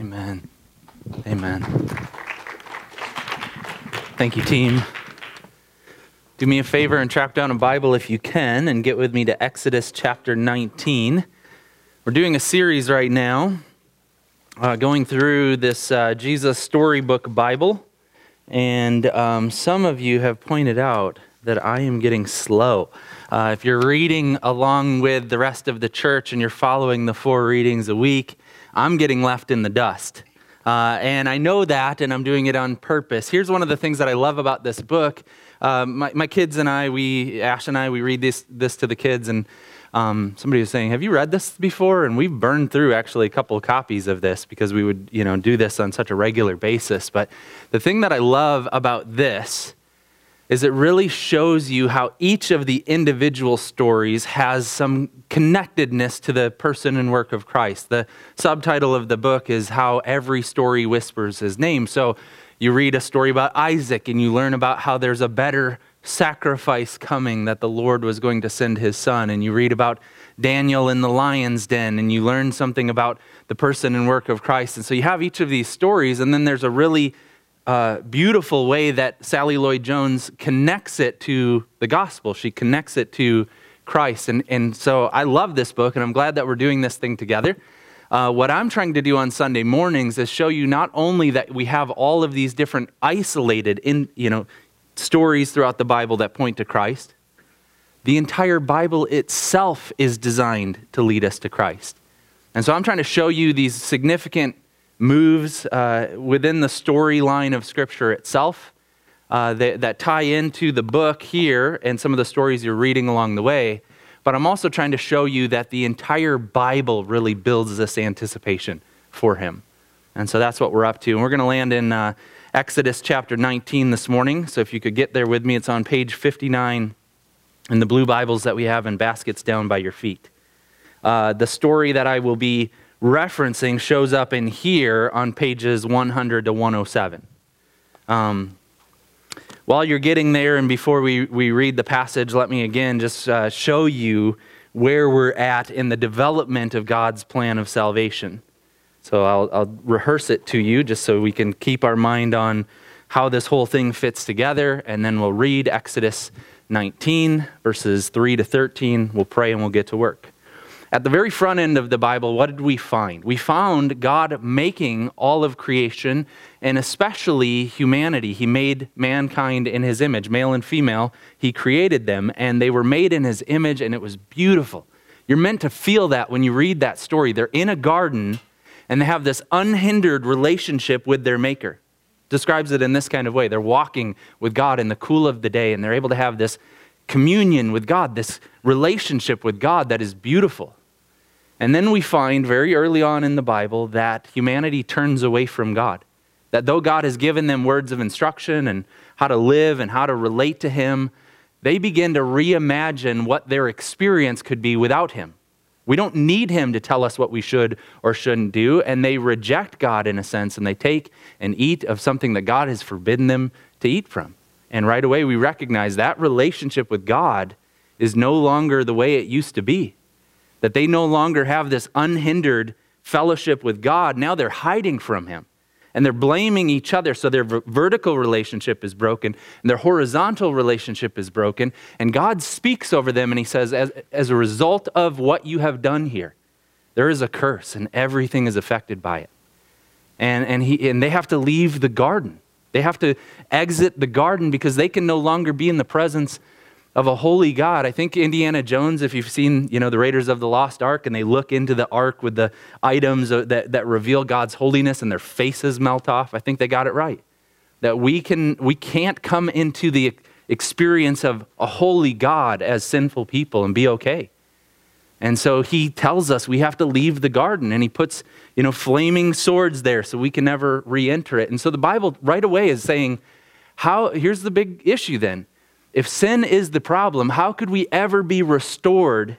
Amen. Amen. Thank you, team. Do me a favor and track down a Bible if you can and get with me to Exodus chapter 19. We're doing a series right now uh, going through this uh, Jesus Storybook Bible. And um, some of you have pointed out that I am getting slow. Uh, if you're reading along with the rest of the church and you're following the four readings a week, I'm getting left in the dust. Uh, and I know that, and I'm doing it on purpose. Here's one of the things that I love about this book. Uh, my, my, kids and I, we, Ash and I, we read this, this to the kids, and um, somebody was saying, "Have you read this before?" And we've burned through actually a couple of copies of this because we would, you know, do this on such a regular basis. But the thing that I love about this is it really shows you how each of the individual stories has some connectedness to the person and work of Christ. The subtitle of the book is How Every Story Whispers His Name. So you read a story about Isaac and you learn about how there's a better sacrifice coming that the Lord was going to send his son. And you read about Daniel in the lion's den and you learn something about the person and work of Christ. And so you have each of these stories, and then there's a really uh, beautiful way that Sally Lloyd Jones connects it to the gospel. She connects it to Christ. And, and so I love this book, and I'm glad that we're doing this thing together. Uh, what I'm trying to do on Sunday mornings is show you not only that we have all of these different isolated in, you know, stories throughout the Bible that point to Christ, the entire Bible itself is designed to lead us to Christ. And so I'm trying to show you these significant moves uh, within the storyline of Scripture itself uh, that, that tie into the book here and some of the stories you're reading along the way. But I'm also trying to show you that the entire Bible really builds this anticipation for Him. And so that's what we're up to. And we're going to land in uh, Exodus chapter 19 this morning. So if you could get there with me, it's on page 59 in the blue Bibles that we have in baskets down by your feet. Uh, the story that I will be referencing shows up in here on pages 100 to 107. Um, while you're getting there, and before we, we read the passage, let me again just uh, show you where we're at in the development of God's plan of salvation. So I'll, I'll rehearse it to you just so we can keep our mind on how this whole thing fits together, and then we'll read Exodus 19, verses 3 to 13. We'll pray and we'll get to work. At the very front end of the Bible, what did we find? We found God making all of creation and especially humanity. He made mankind in his image, male and female. He created them and they were made in his image and it was beautiful. You're meant to feel that when you read that story. They're in a garden and they have this unhindered relationship with their maker. Describes it in this kind of way. They're walking with God in the cool of the day and they're able to have this communion with God, this relationship with God that is beautiful. And then we find very early on in the Bible that humanity turns away from God. That though God has given them words of instruction and how to live and how to relate to Him, they begin to reimagine what their experience could be without Him. We don't need Him to tell us what we should or shouldn't do, and they reject God in a sense, and they take and eat of something that God has forbidden them to eat from. And right away, we recognize that relationship with God is no longer the way it used to be that they no longer have this unhindered fellowship with God. Now they're hiding from Him and they're blaming each other. So their vertical relationship is broken and their horizontal relationship is broken. And God speaks over them and He says, as, as a result of what you have done here, there is a curse and everything is affected by it. And, and, he, and they have to leave the garden. They have to exit the garden because they can no longer be in the presence of a holy God. I think Indiana Jones, if you've seen, you know, the Raiders of the Lost Ark and they look into the ark with the items that, that reveal God's holiness and their faces melt off, I think they got it right. That we, can, we can't come into the experience of a holy God as sinful people and be okay. And so he tells us we have to leave the garden and he puts, you know, flaming swords there so we can never re-enter it. And so the Bible right away is saying, how here's the big issue then if sin is the problem, how could we ever be restored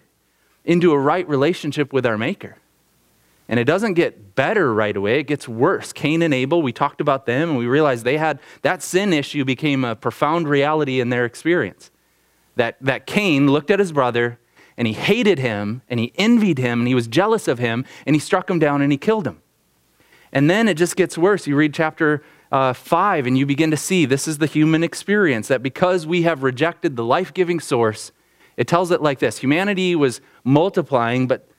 into a right relationship with our Maker? And it doesn't get better right away, it gets worse. Cain and Abel, we talked about them and we realized they had that sin issue became a profound reality in their experience. That, that Cain looked at his brother and he hated him and he envied him and he was jealous of him and he struck him down and he killed him. And then it just gets worse. You read chapter uh, 5 and you begin to see this is the human experience that because we have rejected the life giving source, it tells it like this humanity was multiplying, but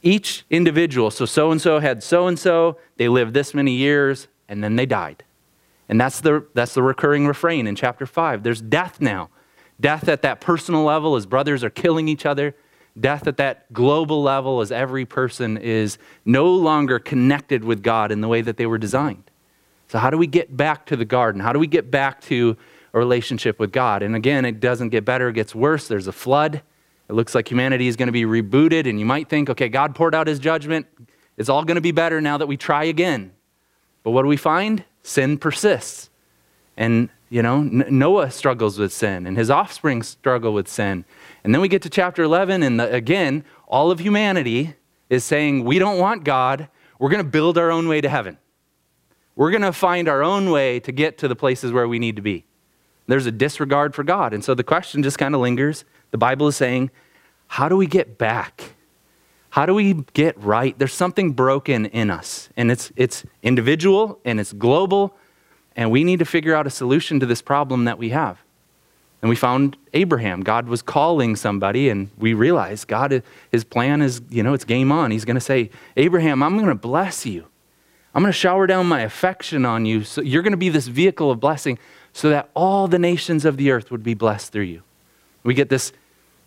each individual, so so and so had so and so, they lived this many years, and then they died. And that's the, that's the recurring refrain in chapter 5. There's death now. Death at that personal level as brothers are killing each other. Death at that global level as every person is no longer connected with God in the way that they were designed. So, how do we get back to the garden? How do we get back to a relationship with God? And again, it doesn't get better, it gets worse. There's a flood. It looks like humanity is going to be rebooted, and you might think, okay, God poured out his judgment. It's all going to be better now that we try again. But what do we find? Sin persists. And, you know, Noah struggles with sin, and his offspring struggle with sin. And then we get to chapter 11, and the, again, all of humanity is saying, we don't want God. We're going to build our own way to heaven. We're going to find our own way to get to the places where we need to be. There's a disregard for God. And so the question just kind of lingers the Bible is saying, how do we get back? How do we get right? There's something broken in us, and it's, it's individual and it's global, and we need to figure out a solution to this problem that we have. And we found Abraham. God was calling somebody, and we realized God, his plan is, you know, it's game on. He's going to say, Abraham, I'm going to bless you. I'm going to shower down my affection on you. So you're going to be this vehicle of blessing so that all the nations of the earth would be blessed through you. We get this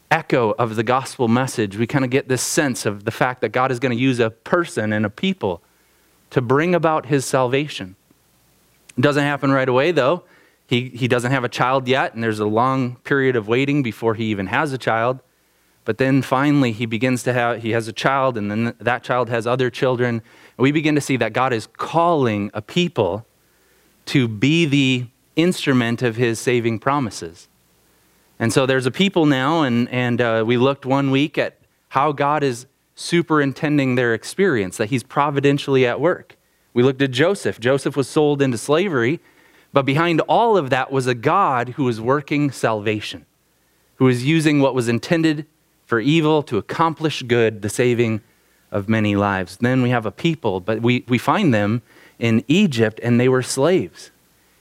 echo of the gospel message. We kind of get this sense of the fact that God is going to use a person and a people to bring about his salvation. It doesn't happen right away, though. He, he doesn't have a child yet, and there's a long period of waiting before he even has a child. But then finally, he begins to have, he has a child, and then that child has other children. We begin to see that God is calling a people to be the instrument of his saving promises. And so there's a people now, and, and uh, we looked one week at how God is superintending their experience, that he's providentially at work. We looked at Joseph. Joseph was sold into slavery, but behind all of that was a God who was working salvation, who was using what was intended for evil to accomplish good, the saving of many lives. Then we have a people, but we, we find them in Egypt, and they were slaves.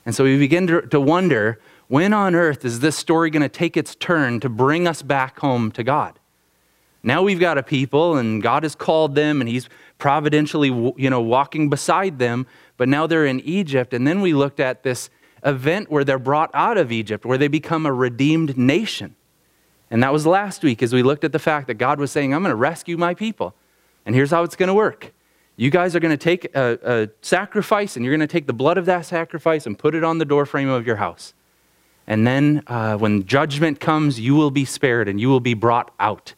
And so we begin to, to wonder when on earth is this story going to take its turn to bring us back home to God? Now we've got a people, and God has called them, and He's providentially, you know, walking beside them. But now they're in Egypt, and then we looked at this event where they're brought out of Egypt, where they become a redeemed nation. And that was last week as we looked at the fact that God was saying, I'm going to rescue my people. And here's how it's going to work. You guys are going to take a, a sacrifice, and you're going to take the blood of that sacrifice and put it on the doorframe of your house. And then uh, when judgment comes, you will be spared and you will be brought out.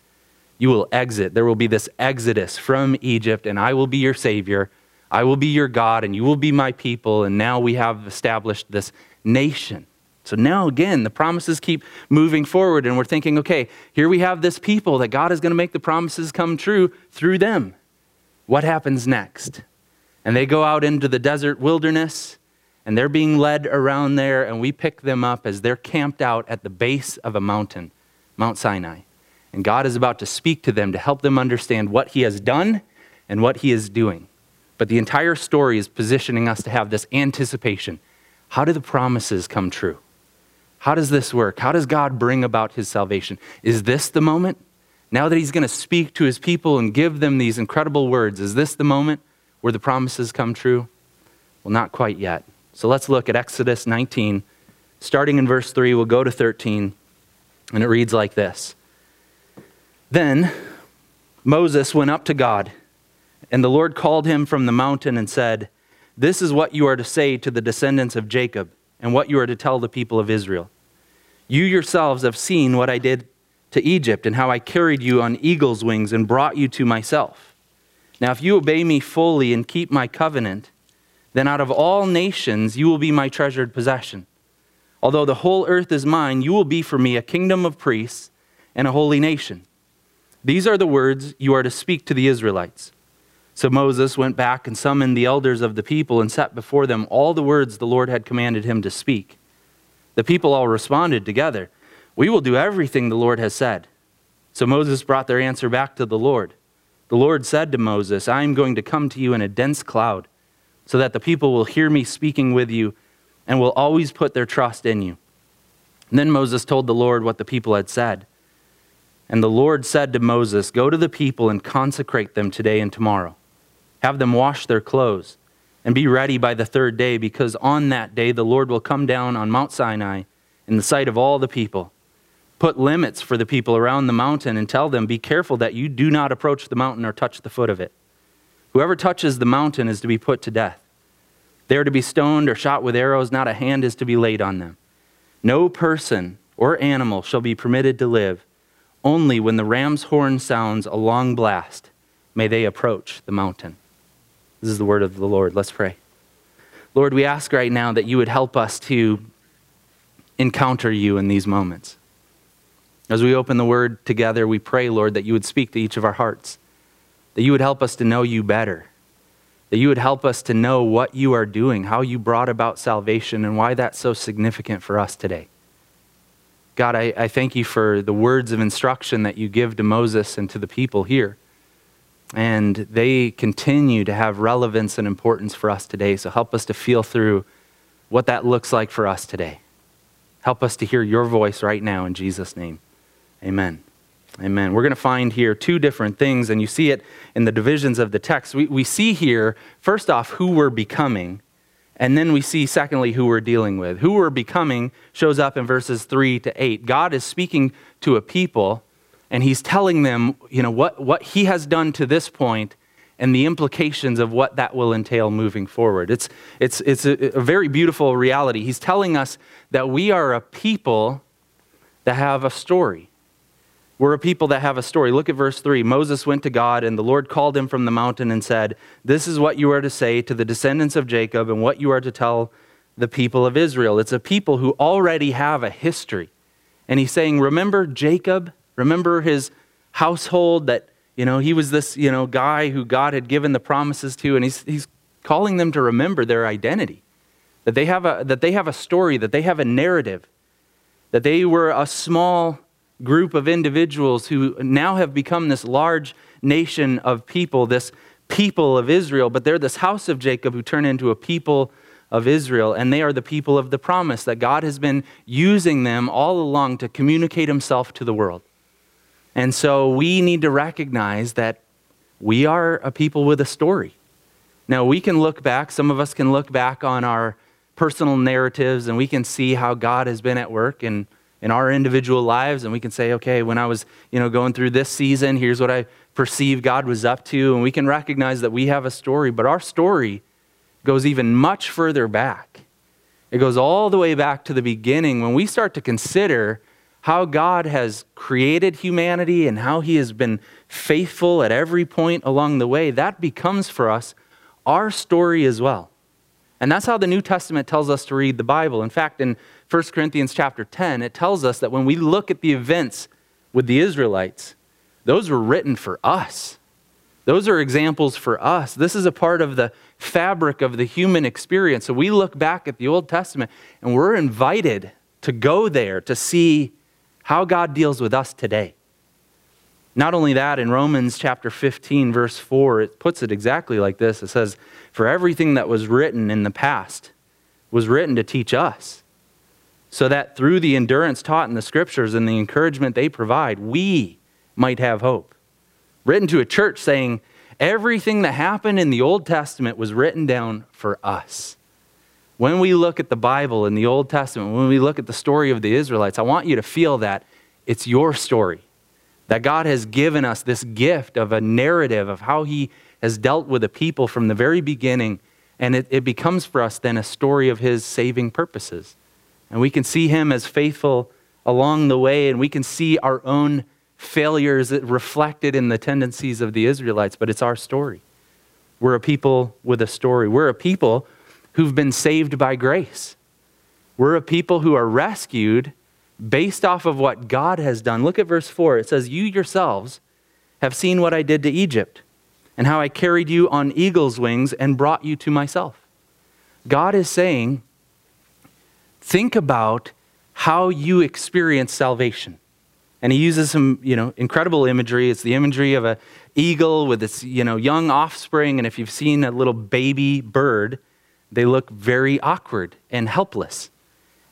You will exit. There will be this exodus from Egypt, and I will be your Savior. I will be your God, and you will be my people. And now we have established this nation. So now, again, the promises keep moving forward, and we're thinking, okay, here we have this people that God is going to make the promises come true through them. What happens next? And they go out into the desert wilderness and they're being led around there, and we pick them up as they're camped out at the base of a mountain, Mount Sinai. And God is about to speak to them to help them understand what He has done and what He is doing. But the entire story is positioning us to have this anticipation. How do the promises come true? How does this work? How does God bring about His salvation? Is this the moment? Now that He's going to speak to His people and give them these incredible words, is this the moment where the promises come true? Well, not quite yet. So let's look at Exodus 19. Starting in verse 3, we'll go to 13, and it reads like this Then Moses went up to God, and the Lord called him from the mountain and said, This is what you are to say to the descendants of Jacob, and what you are to tell the people of Israel. You yourselves have seen what I did to Egypt, and how I carried you on eagle's wings and brought you to myself. Now, if you obey me fully and keep my covenant, then out of all nations you will be my treasured possession. Although the whole earth is mine, you will be for me a kingdom of priests and a holy nation. These are the words you are to speak to the Israelites. So Moses went back and summoned the elders of the people and set before them all the words the Lord had commanded him to speak. The people all responded together, We will do everything the Lord has said. So Moses brought their answer back to the Lord. The Lord said to Moses, I am going to come to you in a dense cloud so that the people will hear me speaking with you and will always put their trust in you. And then Moses told the Lord what the people had said. And the Lord said to Moses, Go to the people and consecrate them today and tomorrow. Have them wash their clothes and be ready by the third day, because on that day the Lord will come down on Mount Sinai in the sight of all the people. Put limits for the people around the mountain and tell them, Be careful that you do not approach the mountain or touch the foot of it. Whoever touches the mountain is to be put to death. They are to be stoned or shot with arrows, not a hand is to be laid on them. No person or animal shall be permitted to live. Only when the ram's horn sounds a long blast may they approach the mountain. This is the word of the Lord. Let's pray. Lord, we ask right now that you would help us to encounter you in these moments. As we open the word together, we pray, Lord, that you would speak to each of our hearts, that you would help us to know you better, that you would help us to know what you are doing, how you brought about salvation, and why that's so significant for us today. God, I, I thank you for the words of instruction that you give to Moses and to the people here. And they continue to have relevance and importance for us today. So help us to feel through what that looks like for us today. Help us to hear your voice right now in Jesus' name. Amen. Amen. We're going to find here two different things, and you see it in the divisions of the text. We, we see here, first off, who we're becoming, and then we see, secondly, who we're dealing with. Who we're becoming shows up in verses 3 to 8. God is speaking to a people and he's telling them, you know, what, what he has done to this point and the implications of what that will entail moving forward. It's, it's, it's a, a very beautiful reality. He's telling us that we are a people that have a story. We're a people that have a story. Look at verse 3. Moses went to God, and the Lord called him from the mountain and said, This is what you are to say to the descendants of Jacob, and what you are to tell the people of Israel. It's a people who already have a history. And he's saying, Remember Jacob Remember his household that, you know, he was this, you know, guy who God had given the promises to, and he's, he's calling them to remember their identity. That they, have a, that they have a story, that they have a narrative, that they were a small group of individuals who now have become this large nation of people, this people of Israel, but they're this house of Jacob who turn into a people of Israel, and they are the people of the promise that God has been using them all along to communicate himself to the world. And so we need to recognize that we are a people with a story. Now, we can look back, some of us can look back on our personal narratives and we can see how God has been at work in, in our individual lives. And we can say, okay, when I was you know, going through this season, here's what I perceive God was up to. And we can recognize that we have a story, but our story goes even much further back. It goes all the way back to the beginning when we start to consider how God has created humanity and how he has been faithful at every point along the way, that becomes for us our story as well. And that's how the New Testament tells us to read the Bible. In fact, in 1 Corinthians chapter 10, it tells us that when we look at the events with the Israelites, those were written for us. Those are examples for us. This is a part of the fabric of the human experience. So we look back at the Old Testament and we're invited to go there to see how God deals with us today. Not only that, in Romans chapter 15, verse 4, it puts it exactly like this. It says, For everything that was written in the past was written to teach us, so that through the endurance taught in the scriptures and the encouragement they provide, we might have hope. Written to a church saying, Everything that happened in the Old Testament was written down for us. When we look at the Bible in the Old Testament, when we look at the story of the Israelites, I want you to feel that it's your story. That God has given us this gift of a narrative of how He has dealt with the people from the very beginning. And it, it becomes for us then a story of His saving purposes. And we can see Him as faithful along the way, and we can see our own failures reflected in the tendencies of the Israelites, but it's our story. We're a people with a story. We're a people who've been saved by grace. We're a people who are rescued based off of what God has done. Look at verse 4. It says, You yourselves have seen what I did to Egypt and how I carried you on eagle's wings and brought you to myself. God is saying, Think about how you experience salvation. And he uses some, you know, incredible imagery. It's the imagery of a eagle with its, you know, young offspring. And if you've seen a little baby bird, they look very awkward and helpless.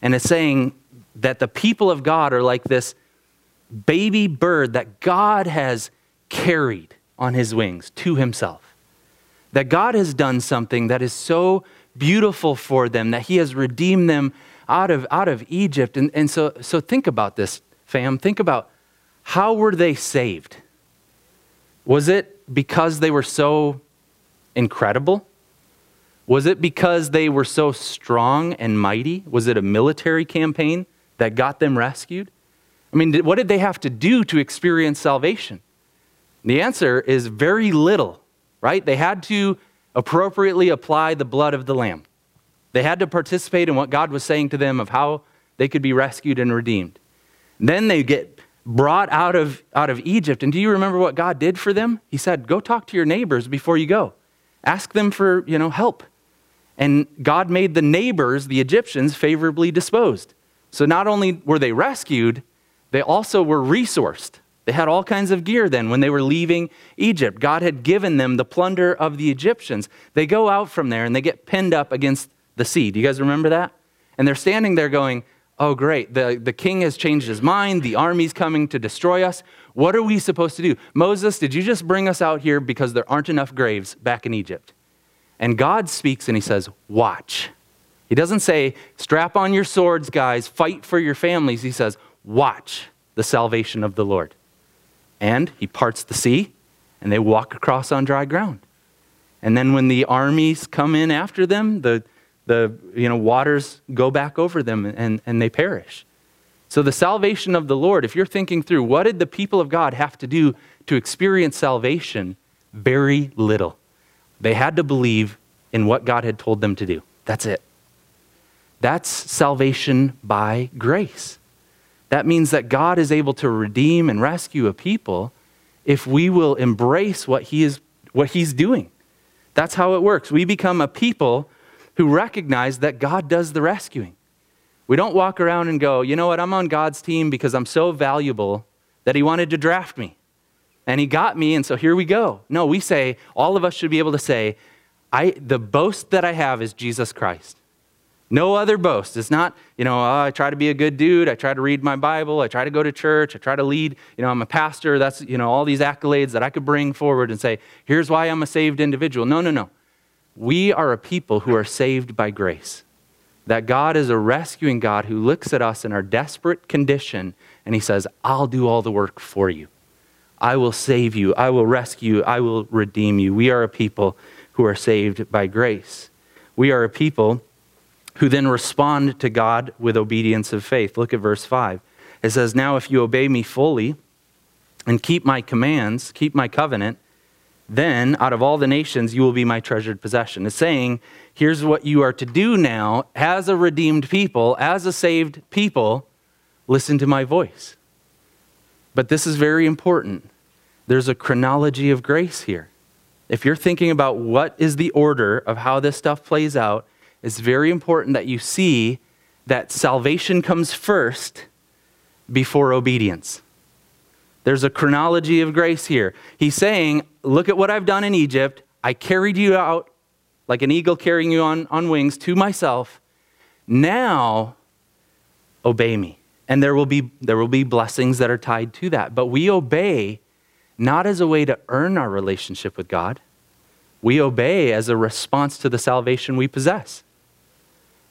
And it's saying that the people of God are like this baby bird that God has carried on his wings to himself. That God has done something that is so beautiful for them, that he has redeemed them out of, out of Egypt. And, and so, so think about this, fam. Think about how were they saved? Was it because they were so incredible? Was it because they were so strong and mighty? Was it a military campaign that got them rescued? I mean, what did they have to do to experience salvation? The answer is very little, right? They had to appropriately apply the blood of the Lamb. They had to participate in what God was saying to them of how they could be rescued and redeemed. Then they get brought out of, out of Egypt. And do you remember what God did for them? He said, Go talk to your neighbors before you go. Ask them for you know, help. And God made the neighbors, the Egyptians, favorably disposed. So not only were they rescued, they also were resourced. They had all kinds of gear then when they were leaving Egypt. God had given them the plunder of the Egyptians. They go out from there and they get pinned up against the sea. Do you guys remember that? And they're standing there going, Oh, great. The, the king has changed his mind. The army's coming to destroy us. What are we supposed to do? Moses, did you just bring us out here because there aren't enough graves back in Egypt? And God speaks and he says, Watch. He doesn't say, Strap on your swords, guys, fight for your families. He says, Watch the salvation of the Lord. And he parts the sea and they walk across on dry ground. And then when the armies come in after them, the, the you know, waters go back over them and, and they perish. So, the salvation of the Lord, if you're thinking through what did the people of God have to do to experience salvation? Very little. They had to believe in what God had told them to do. That's it. That's salvation by grace. That means that God is able to redeem and rescue a people if we will embrace what, he is, what He's doing. That's how it works. We become a people who recognize that God does the rescuing. We don't walk around and go, you know what, I'm on God's team because I'm so valuable that He wanted to draft me. And He got me, and so here we go. No, we say, all of us should be able to say, I, the boast that I have is Jesus Christ. No other boast. It's not, you know, oh, I try to be a good dude. I try to read my Bible. I try to go to church. I try to lead. You know, I'm a pastor. That's, you know, all these accolades that I could bring forward and say, here's why I'm a saved individual. No, no, no. We are a people who are saved by grace. That God is a rescuing God who looks at us in our desperate condition and he says, I'll do all the work for you. I will save you. I will rescue you. I will redeem you. We are a people who are saved by grace. We are a people who then respond to God with obedience of faith. Look at verse 5. It says, Now if you obey me fully and keep my commands, keep my covenant, then out of all the nations you will be my treasured possession. It's saying, here's what you are to do now as a redeemed people, as a saved people, listen to my voice. But this is very important. There's a chronology of grace here. If you're thinking about what is the order of how this stuff plays out, it's very important that you see that salvation comes first before obedience. There's a chronology of grace here. He's saying, Look at what I've done in Egypt. I carried you out like an eagle carrying you on, on wings to myself. Now, obey me. And there will, be, there will be blessings that are tied to that. But we obey not as a way to earn our relationship with God, we obey as a response to the salvation we possess.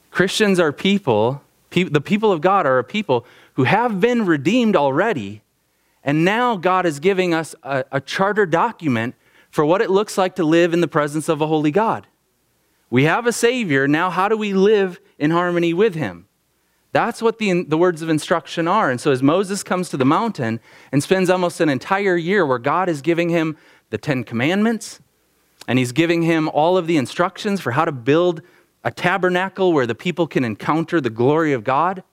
Christians are people, pe- the people of God are a people who have been redeemed already and now God is giving us a, a charter document for what it looks like to live in the presence of a holy God. We have a Savior. Now, how do we live in harmony with Him? That's what the, the words of instruction are. And so, as Moses comes to the mountain and spends almost an entire year where God is giving him the Ten Commandments, and He's giving him all of the instructions for how to build a tabernacle where the people can encounter the glory of God,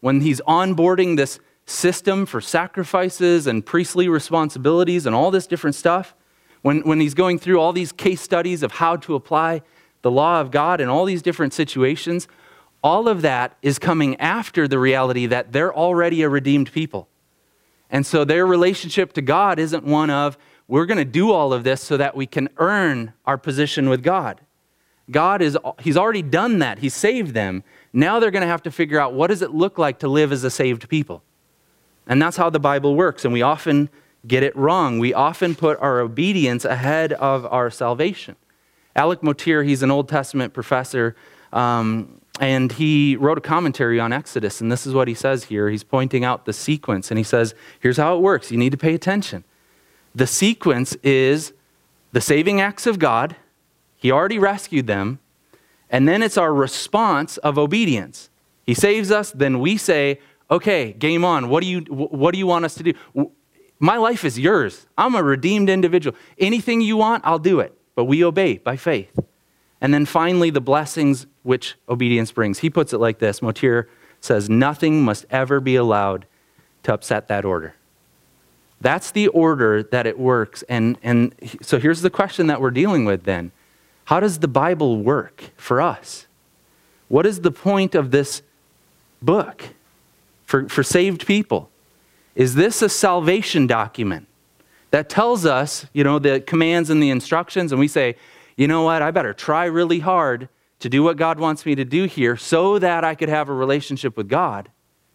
when He's onboarding this system for sacrifices and priestly responsibilities and all this different stuff, when, when he's going through all these case studies of how to apply the law of God in all these different situations, all of that is coming after the reality that they're already a redeemed people. And so their relationship to God isn't one of, we're going to do all of this so that we can earn our position with God. God is, He's already done that. He saved them. Now they're going to have to figure out what does it look like to live as a saved people. And that's how the Bible works. And we often get it wrong. We often put our obedience ahead of our salvation. Alec Motyer, he's an Old Testament professor, um, and he wrote a commentary on Exodus. And this is what he says here. He's pointing out the sequence, and he says, Here's how it works. You need to pay attention. The sequence is the saving acts of God, He already rescued them, and then it's our response of obedience. He saves us, then we say, Okay, game on. What do you, what do you want us to do? My life is yours. I'm a redeemed individual. Anything you want, I'll do it. But we obey by faith. And then finally, the blessings which obedience brings. He puts it like this Motyer says, Nothing must ever be allowed to upset that order. That's the order that it works. And, and so here's the question that we're dealing with then How does the Bible work for us? What is the point of this book for, for saved people? Is this a salvation document that tells us, you know, the commands and the instructions, and we say, you know what, I better try really hard to do what God wants me to do here so that I could have a relationship with God?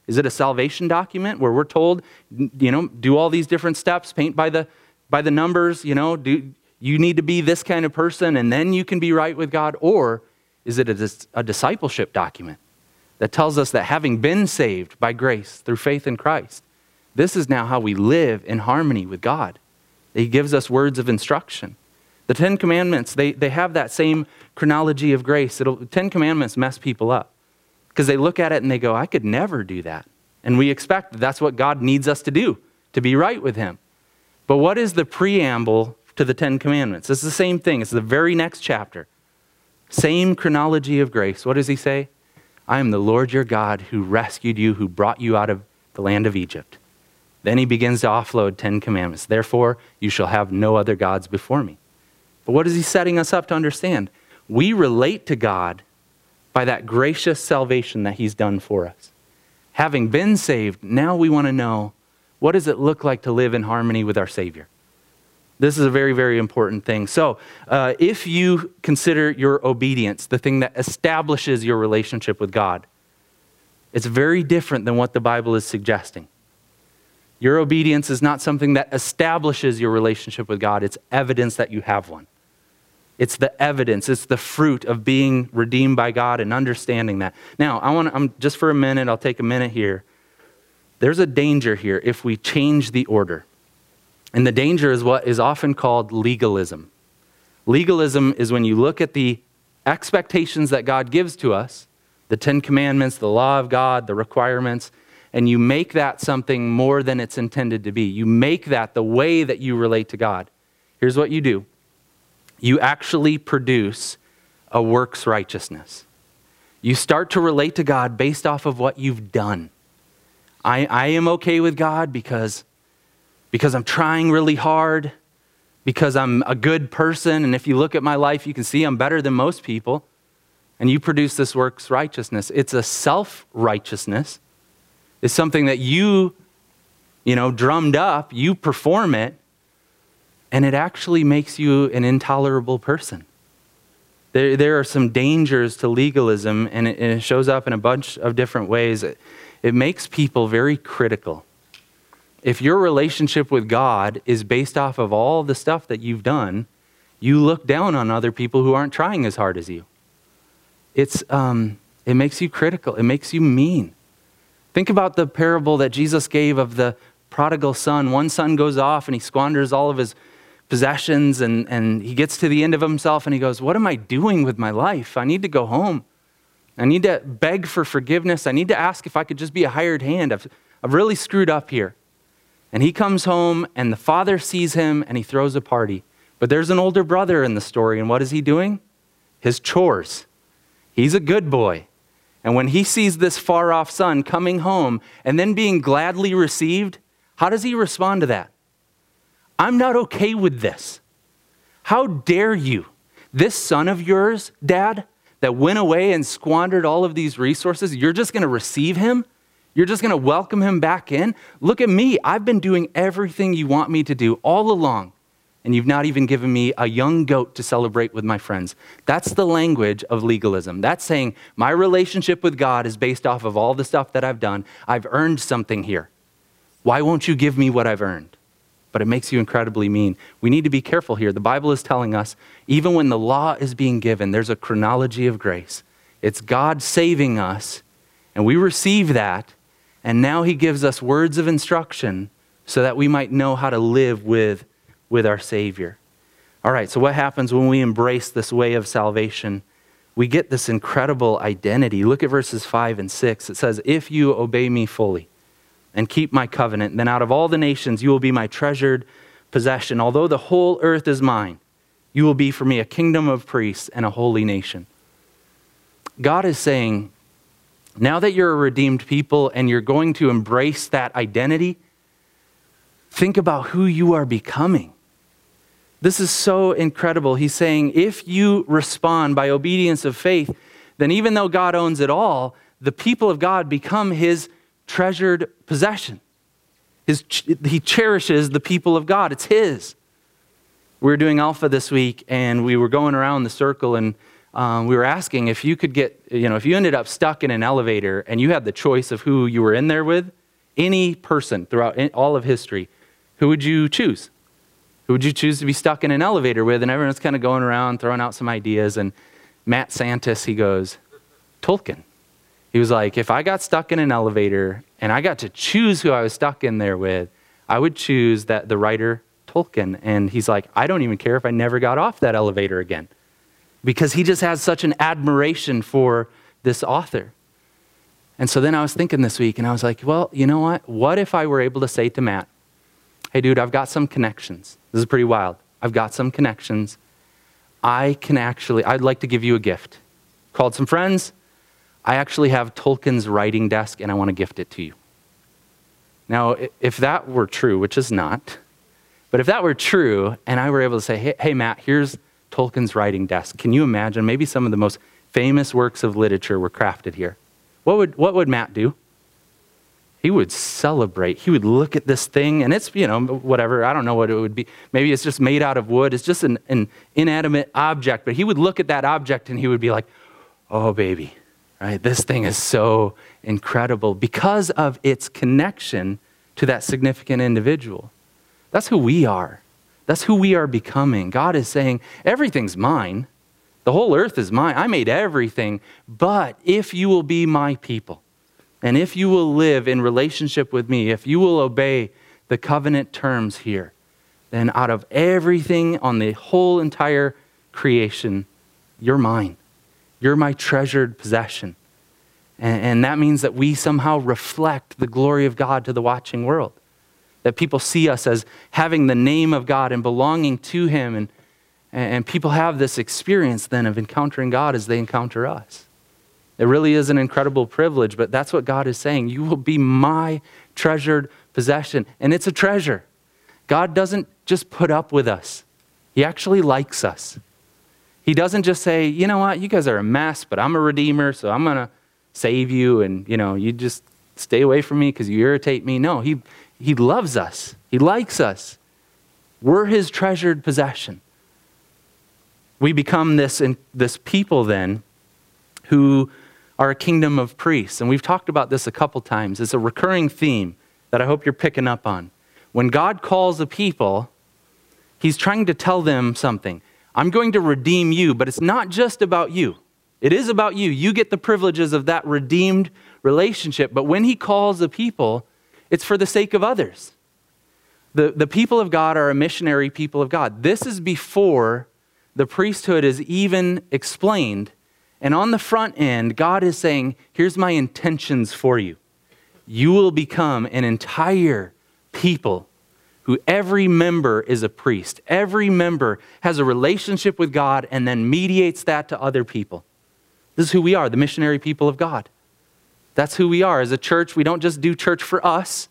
Is it a salvation document where we're told, you know, do all these different steps, paint by the by the numbers, you know, do you need to be this kind of person and then you can be right with God? Or is it a, a discipleship document that tells us that having been saved by grace through faith in Christ, this is now how we live in harmony with God. He gives us words of instruction. The Ten Commandments, they, they have that same chronology of grace. It'll, Ten Commandments mess people up because they look at it and they go, I could never do that. And we expect that that's what God needs us to do, to be right with Him. But what is the preamble to the Ten Commandments? It's the same thing. It's the very next chapter. Same chronology of grace. What does He say? I am the Lord your God who rescued you, who brought you out of the land of Egypt. Then he begins to offload Ten Commandments. Therefore, you shall have no other gods before me. But what is he setting us up to understand? We relate to God by that gracious salvation that he's done for us. Having been saved, now we want to know what does it look like to live in harmony with our Savior? This is a very, very important thing. So, uh, if you consider your obedience the thing that establishes your relationship with God, it's very different than what the Bible is suggesting. Your obedience is not something that establishes your relationship with God, it's evidence that you have one. It's the evidence, it's the fruit of being redeemed by God and understanding that. Now, I want to, just for a minute, I'll take a minute here. There's a danger here if we change the order. And the danger is what is often called legalism. Legalism is when you look at the expectations that God gives to us, the Ten Commandments, the law of God, the requirements, and you make that something more than it's intended to be. You make that the way that you relate to God. Here's what you do you actually produce a works righteousness. You start to relate to God based off of what you've done. I, I am okay with God because, because I'm trying really hard, because I'm a good person. And if you look at my life, you can see I'm better than most people. And you produce this works righteousness. It's a self righteousness. It's something that you, you know, drummed up, you perform it, and it actually makes you an intolerable person. There, there are some dangers to legalism, and it, and it shows up in a bunch of different ways. It, it makes people very critical. If your relationship with God is based off of all the stuff that you've done, you look down on other people who aren't trying as hard as you. It's, um, it makes you critical, it makes you mean. Think about the parable that Jesus gave of the prodigal son. One son goes off and he squanders all of his possessions and, and he gets to the end of himself and he goes, What am I doing with my life? I need to go home. I need to beg for forgiveness. I need to ask if I could just be a hired hand. I've, I've really screwed up here. And he comes home and the father sees him and he throws a party. But there's an older brother in the story, and what is he doing? His chores. He's a good boy. And when he sees this far off son coming home and then being gladly received, how does he respond to that? I'm not okay with this. How dare you? This son of yours, dad, that went away and squandered all of these resources, you're just going to receive him? You're just going to welcome him back in? Look at me. I've been doing everything you want me to do all along, and you've not even given me a young goat to celebrate with my friends. That's the language of legalism. That's saying my relationship with God is based off of all the stuff that I've done. I've earned something here. Why won't you give me what I've earned? But it makes you incredibly mean. We need to be careful here. The Bible is telling us, even when the law is being given, there's a chronology of grace. It's God saving us, and we receive that, and now He gives us words of instruction so that we might know how to live with, with our Savior. All right, so what happens when we embrace this way of salvation? We get this incredible identity. Look at verses 5 and 6. It says, If you obey me fully, and keep my covenant, then out of all the nations you will be my treasured possession. Although the whole earth is mine, you will be for me a kingdom of priests and a holy nation. God is saying, now that you're a redeemed people and you're going to embrace that identity, think about who you are becoming. This is so incredible. He's saying, if you respond by obedience of faith, then even though God owns it all, the people of God become his treasured possession. His, he cherishes the people of God, it's his. We were doing Alpha this week, and we were going around the circle, and um, we were asking if you could get, you know, if you ended up stuck in an elevator and you had the choice of who you were in there with, any person throughout all of history, who would you choose? Who would you choose to be stuck in an elevator with? And everyone's kind of going around throwing out some ideas. And Matt Santis, he goes, Tolkien. He was like, if I got stuck in an elevator and I got to choose who I was stuck in there with, I would choose that the writer Tolkien. And he's like, I don't even care if I never got off that elevator again. Because he just has such an admiration for this author. And so then I was thinking this week, and I was like, well, you know what? What if I were able to say to Matt, hey, dude, I've got some connections. This is pretty wild. I've got some connections. I can actually, I'd like to give you a gift. Called some friends, I actually have Tolkien's writing desk and I want to gift it to you. Now, if that were true, which is not, but if that were true and I were able to say, hey, hey, Matt, here's Tolkien's writing desk, can you imagine maybe some of the most famous works of literature were crafted here? What would, what would Matt do? He would celebrate. He would look at this thing, and it's, you know, whatever. I don't know what it would be. Maybe it's just made out of wood. It's just an, an inanimate object. But he would look at that object and he would be like, oh, baby, Right? This thing is so incredible because of its connection to that significant individual. That's who we are. That's who we are becoming. God is saying, everything's mine. The whole earth is mine. I made everything. But if you will be my people, and if you will live in relationship with me, if you will obey the covenant terms here, then out of everything on the whole entire creation, you're mine. You're my treasured possession. And, and, that means that we somehow reflect the glory of God to the watching world. That people see us as having the name of God and belonging to Him. And, and people have this experience then of encountering God as they encounter us. It really is an incredible privilege, but that's what God is saying. You will be my treasured possession. And it's a treasure. God doesn't just put up with us, He actually likes us. He doesn't just say, you know what, you guys are a mess, but I'm a redeemer, so I'm going to save you and, you know, you just stay away from me because you irritate me. No, he, he loves us, He likes us. We're His treasured possession. We become this, this people then who are a kingdom of priests. And we've talked about this a couple times. It's a recurring theme that I hope you're picking up on. When God calls a people, He's trying to tell them something. I'm going to redeem you, but it's not just about you. It is about you. You get the privileges of that redeemed relationship. But when he calls the people, it's for the sake of others. The, the people of God are a missionary people of God. This is before the priesthood is even explained. And on the front end, God is saying, Here's my intentions for you. You will become an entire people who every member is a priest. Every member has a relationship with God and then mediates that to other people. This is who we are, the missionary people of God. That's who we are. As a church, we don't just do church for us.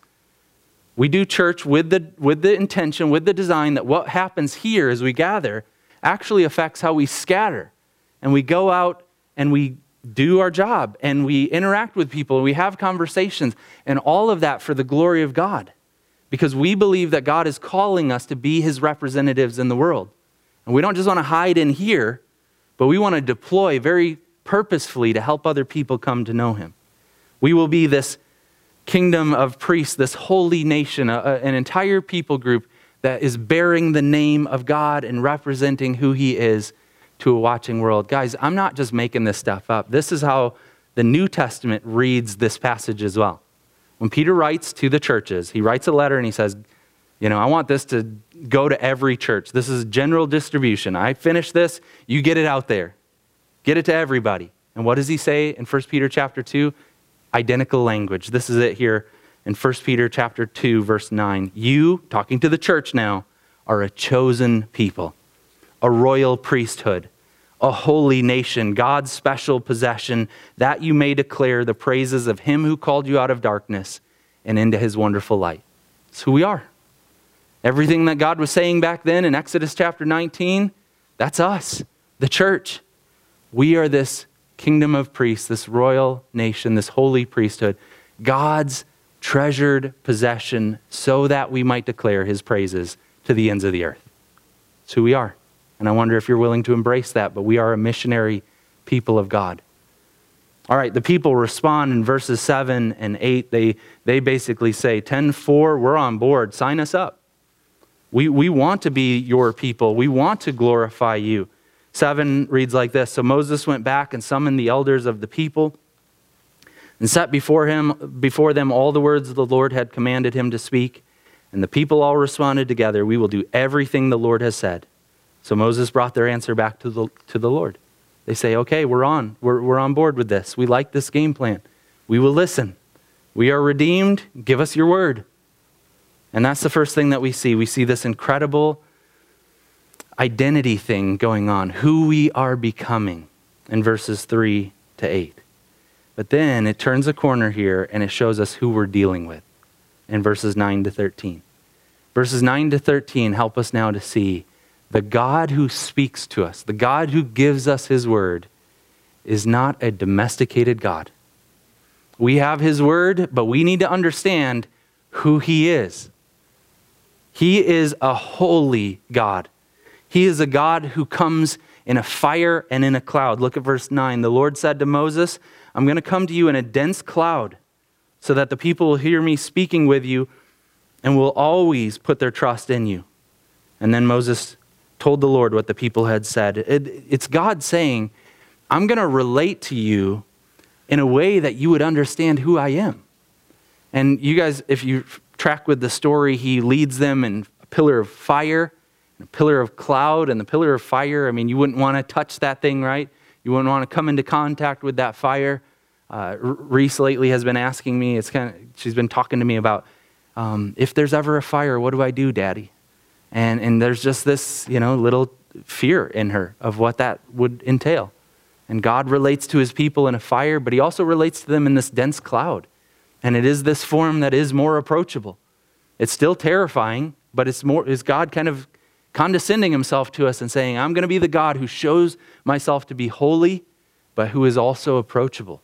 We do church with the, with the intention, with the design that what happens here as we gather actually affects how we scatter. And we go out and we do our job and we interact with people and we have conversations and all of that for the glory of God because we believe that God is calling us to be his representatives in the world. And we don't just want to hide in here, but we want to deploy very purposefully to help other people come to know him. We will be this kingdom of priests, this holy nation, a, an entire people group that is bearing the name of God and representing who he is to a watching world. Guys, I'm not just making this stuff up. This is how the New Testament reads this passage as well. When Peter writes to the churches, he writes a letter and he says, You know, I want this to go to every church. This is general distribution. I finish this, you get it out there. Get it to everybody. And what does he say in 1 Peter chapter 2? Identical language. This is it here in 1 Peter chapter 2 verse 9. You, talking to the church now, are a chosen people a royal priesthood, a holy nation, God's special possession, that you may declare the praises of him who called you out of darkness and into his wonderful light. It's who we are. Everything that God was saying back then in Exodus chapter 19, that's us, the church. We are this kingdom of priests, this royal nation, this holy priesthood, God's treasured possession, so that we might declare his praises to the ends of the earth. It's who we are. And I wonder if you're willing to embrace that, but we are a missionary people of God. All right, the people respond in verses 7 and 8. They, they basically say, 10 4, we're on board. Sign us up. We, we want to be your people. We want to glorify you. 7 reads like this So Moses went back and summoned the elders of the people and set before, him, before them all the words the Lord had commanded him to speak. And the people all responded together, We will do everything the Lord has said. So Moses brought their answer back to the, to the Lord. They say, okay, we're on. We're, we're on board with this. We like this game plan. We will listen. We are redeemed. Give us your word. And that's the first thing that we see. We see this incredible identity thing going on, who we are becoming in verses 3 to 8. But then it turns a corner here and it shows us who we're dealing with in verses 9 to 13. Verses 9 to 13 help us now to see the God who speaks to us, the God who gives us his word, is not a domesticated God. We have his word, but we need to understand who he is. He is a holy God. He is a God who comes in a fire and in a cloud. Look at verse 9. The Lord said to Moses, I'm going to come to you in a dense cloud so that the people will hear me speaking with you and will always put their trust in you. And then Moses told the Lord what the people had said. It, it's God saying, I'm going to relate to you in a way that you would understand who I am. And you guys, if you track with the story, he leads them in a pillar of fire, and a pillar of cloud, and the pillar of fire. I mean, you wouldn't want to touch that thing, right? You wouldn't want to come into contact with that fire. Uh, Reese lately has been asking me, it's kind of, she's been talking to me about um, if there's ever a fire, what do I do, Daddy? And, and there's just this, you know, little fear in her of what that would entail. And God relates to his people in a fire, but he also relates to them in this dense cloud. And it is this form that is more approachable. It's still terrifying, but it's more is God kind of condescending himself to us and saying, I'm going to be the God who shows myself to be holy, but who is also approachable.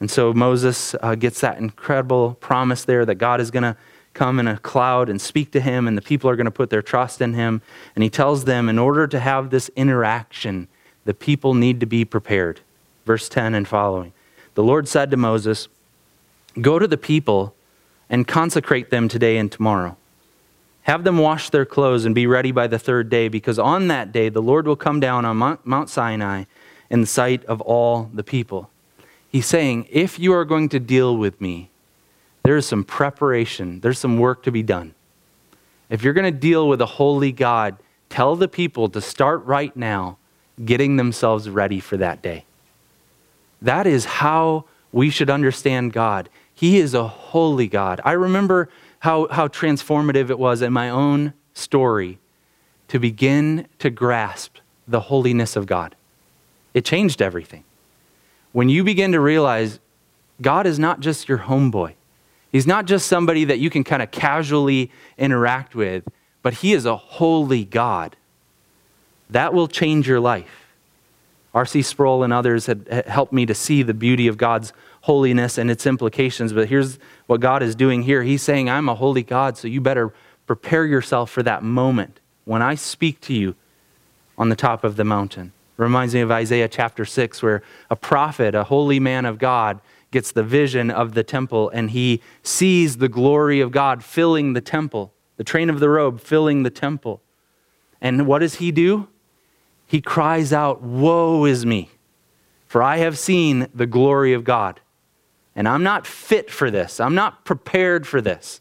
And so Moses uh, gets that incredible promise there that God is going to come in a cloud and speak to him, and the people are going to put their trust in him. And he tells them, in order to have this interaction, the people need to be prepared. Verse 10 and following. The Lord said to Moses, Go to the people and consecrate them today and tomorrow. Have them wash their clothes and be ready by the third day, because on that day the Lord will come down on Mount Sinai in the sight of all the people. He's saying, If you are going to deal with me, there is some preparation, there's some work to be done. If you're going to deal with a holy God, tell the people to start right now getting themselves ready for that day. That is how we should understand God. He is a holy God. I remember how, how transformative it was in my own story to begin to grasp the holiness of God. It changed everything. When you begin to realize God is not just your homeboy, He's not just somebody that you can kind of casually interact with, but He is a holy God. That will change your life. R.C. Sproul and others had helped me to see the beauty of God's holiness and its implications. But here's what God is doing here He's saying, I'm a holy God, so you better prepare yourself for that moment when I speak to you on the top of the mountain. Reminds me of Isaiah chapter 6, where a prophet, a holy man of God, gets the vision of the temple and he sees the glory of God filling the temple, the train of the robe filling the temple. And what does he do? He cries out, Woe is me, for I have seen the glory of God. And I'm not fit for this. I'm not prepared for this.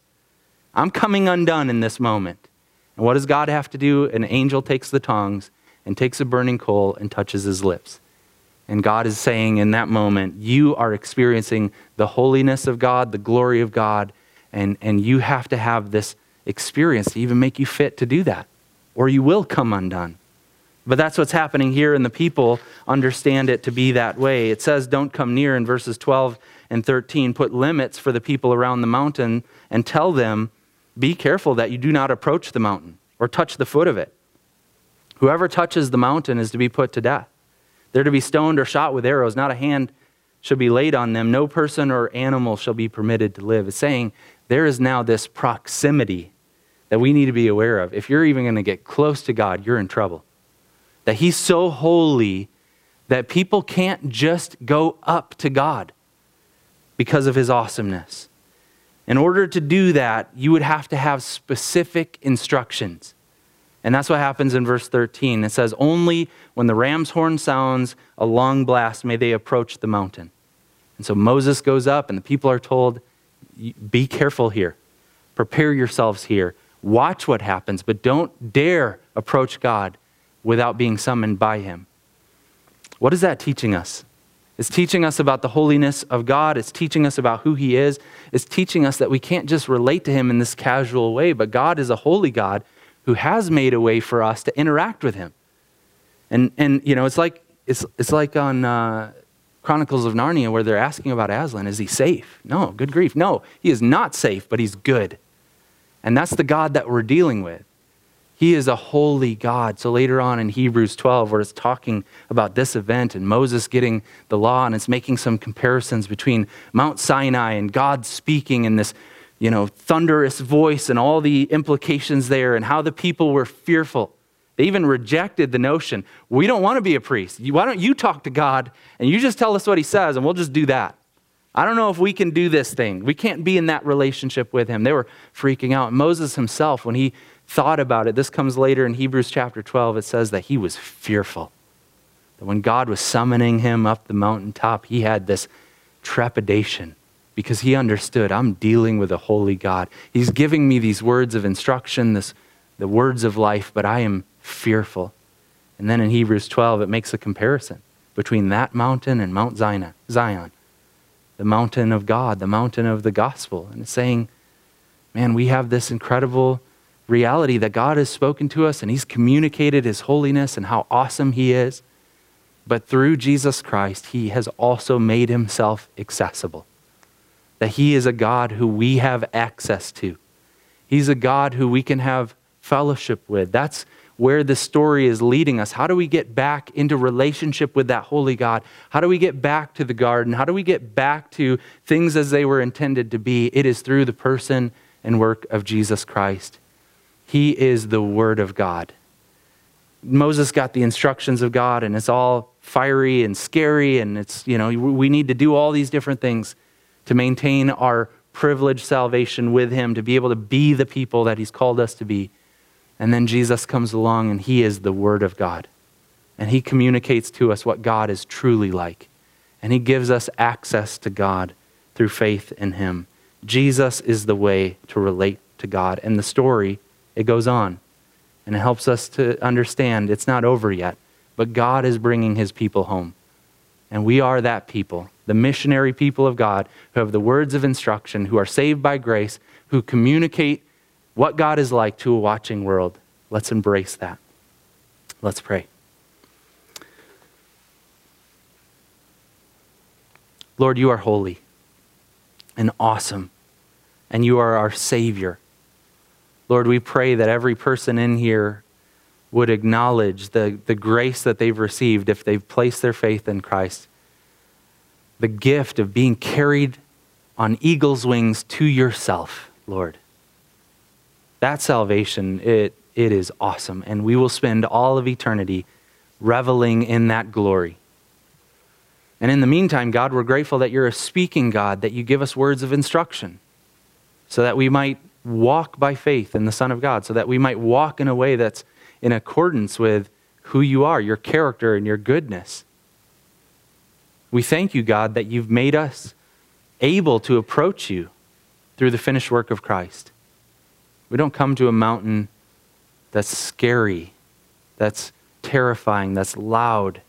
I'm coming undone in this moment. And what does God have to do? An angel takes the tongs and takes a burning coal and touches his lips. And God is saying in that moment, you are experiencing the holiness of God, the glory of God, and, and you have to have this experience to even make you fit to do that, or you will come undone. But that's what's happening here, and the people understand it to be that way. It says, Don't come near in verses 12 and 13. Put limits for the people around the mountain and tell them, Be careful that you do not approach the mountain or touch the foot of it. Whoever touches the mountain is to be put to death. They're to be stoned or shot with arrows. Not a hand shall be laid on them. No person or animal shall be permitted to live. It's saying there is now this proximity that we need to be aware of. If you're even going to get close to God, you're in trouble. That He's so holy that people can't just go up to God because of His awesomeness. In order to do that, you would have to have specific instructions. And that's what happens in verse 13. It says, Only when the ram's horn sounds a long blast may they approach the mountain. And so Moses goes up, and the people are told, Be careful here. Prepare yourselves here. Watch what happens, but don't dare approach God without being summoned by him. What is that teaching us? It's teaching us about the holiness of God. It's teaching us about who He is. It's teaching us that we can't just relate to Him in this casual way, but God is a holy God who has made a way for us to interact with him. And, and you know, it's like, it's, it's like on uh, Chronicles of Narnia where they're asking about Aslan is he safe? No, good grief. No, he is not safe, but he's good. And that's the God that we're dealing with. He is a holy God. So later on in Hebrews 12, where it's talking about this event and Moses getting the law, and it's making some comparisons between Mount Sinai and God speaking in this you know, thunderous voice and all the implications there and how the people were fearful. They even rejected the notion we don't want to be a priest. Why don't you talk to God and you just tell us what he says and we'll just do that? I don't know if we can do this thing. We can't be in that relationship with him. They were freaking out. Moses himself, when he thought about it, this comes later in Hebrews chapter 12, it says that he was fearful. That when God was summoning him up the mountaintop, he had this trepidation because he understood I'm dealing with a holy God. He's giving me these words of instruction, this, the words of life, but I am fearful. And then in Hebrews 12, it makes a comparison between that mountain and Mount Zion, Zion, the mountain of God, the mountain of the gospel. And it's saying, man, we have this incredible reality that God has spoken to us and He's communicated His holiness and how awesome He is. But through Jesus Christ, He has also made Himself accessible that He is a God who we have access to. He's a God who we can have fellowship with. That's where the story is leading us. How do we get back into relationship with that holy God? How do we get back to the garden? How do we get back to things as they were intended to be? It is through the person and work of Jesus Christ. He is the Word of God. Moses got the instructions of God, and it's all fiery and scary, and it's, you know, we need to do all these different things to maintain our privileged salvation with Him, to be able to be the people that He's called us to be. And then Jesus comes along and He is the Word of God. And He communicates to us what God is truly like. And He gives us access to God through faith in Him. Jesus is the way to relate to God. And the story, it goes on. And it helps us to understand it's not over yet, but God is bringing His people home. And we are that people the missionary people of God who have the words of instruction, who are saved by grace, who communicate what God is like to a watching world. Let's embrace that. Let's pray. Lord, you are holy and awesome, and you are our Savior. Lord, we pray that every person in here would acknowledge the, the grace that they've received if they've placed their faith in Christ. The gift of being carried on eagle's wings to yourself, Lord. That salvation, it, it is awesome. And we will spend all of eternity reveling in that glory. And in the meantime, God, we're grateful that you're a speaking God, that you give us words of instruction so that we might walk by faith in the Son of God, so that we might walk in a way that's in accordance with who you are, your character, and your goodness. We thank you, God, that you've made us able to approach you through the finished work of Christ. We don't come to a mountain that's scary, that's terrifying, that's loud,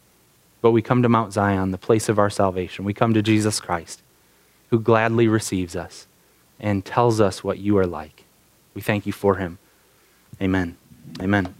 but we come to Mount Zion, the place of our salvation. We come to Jesus Christ, who gladly receives us and tells us what you are like. We thank you for him. Amen. Amen.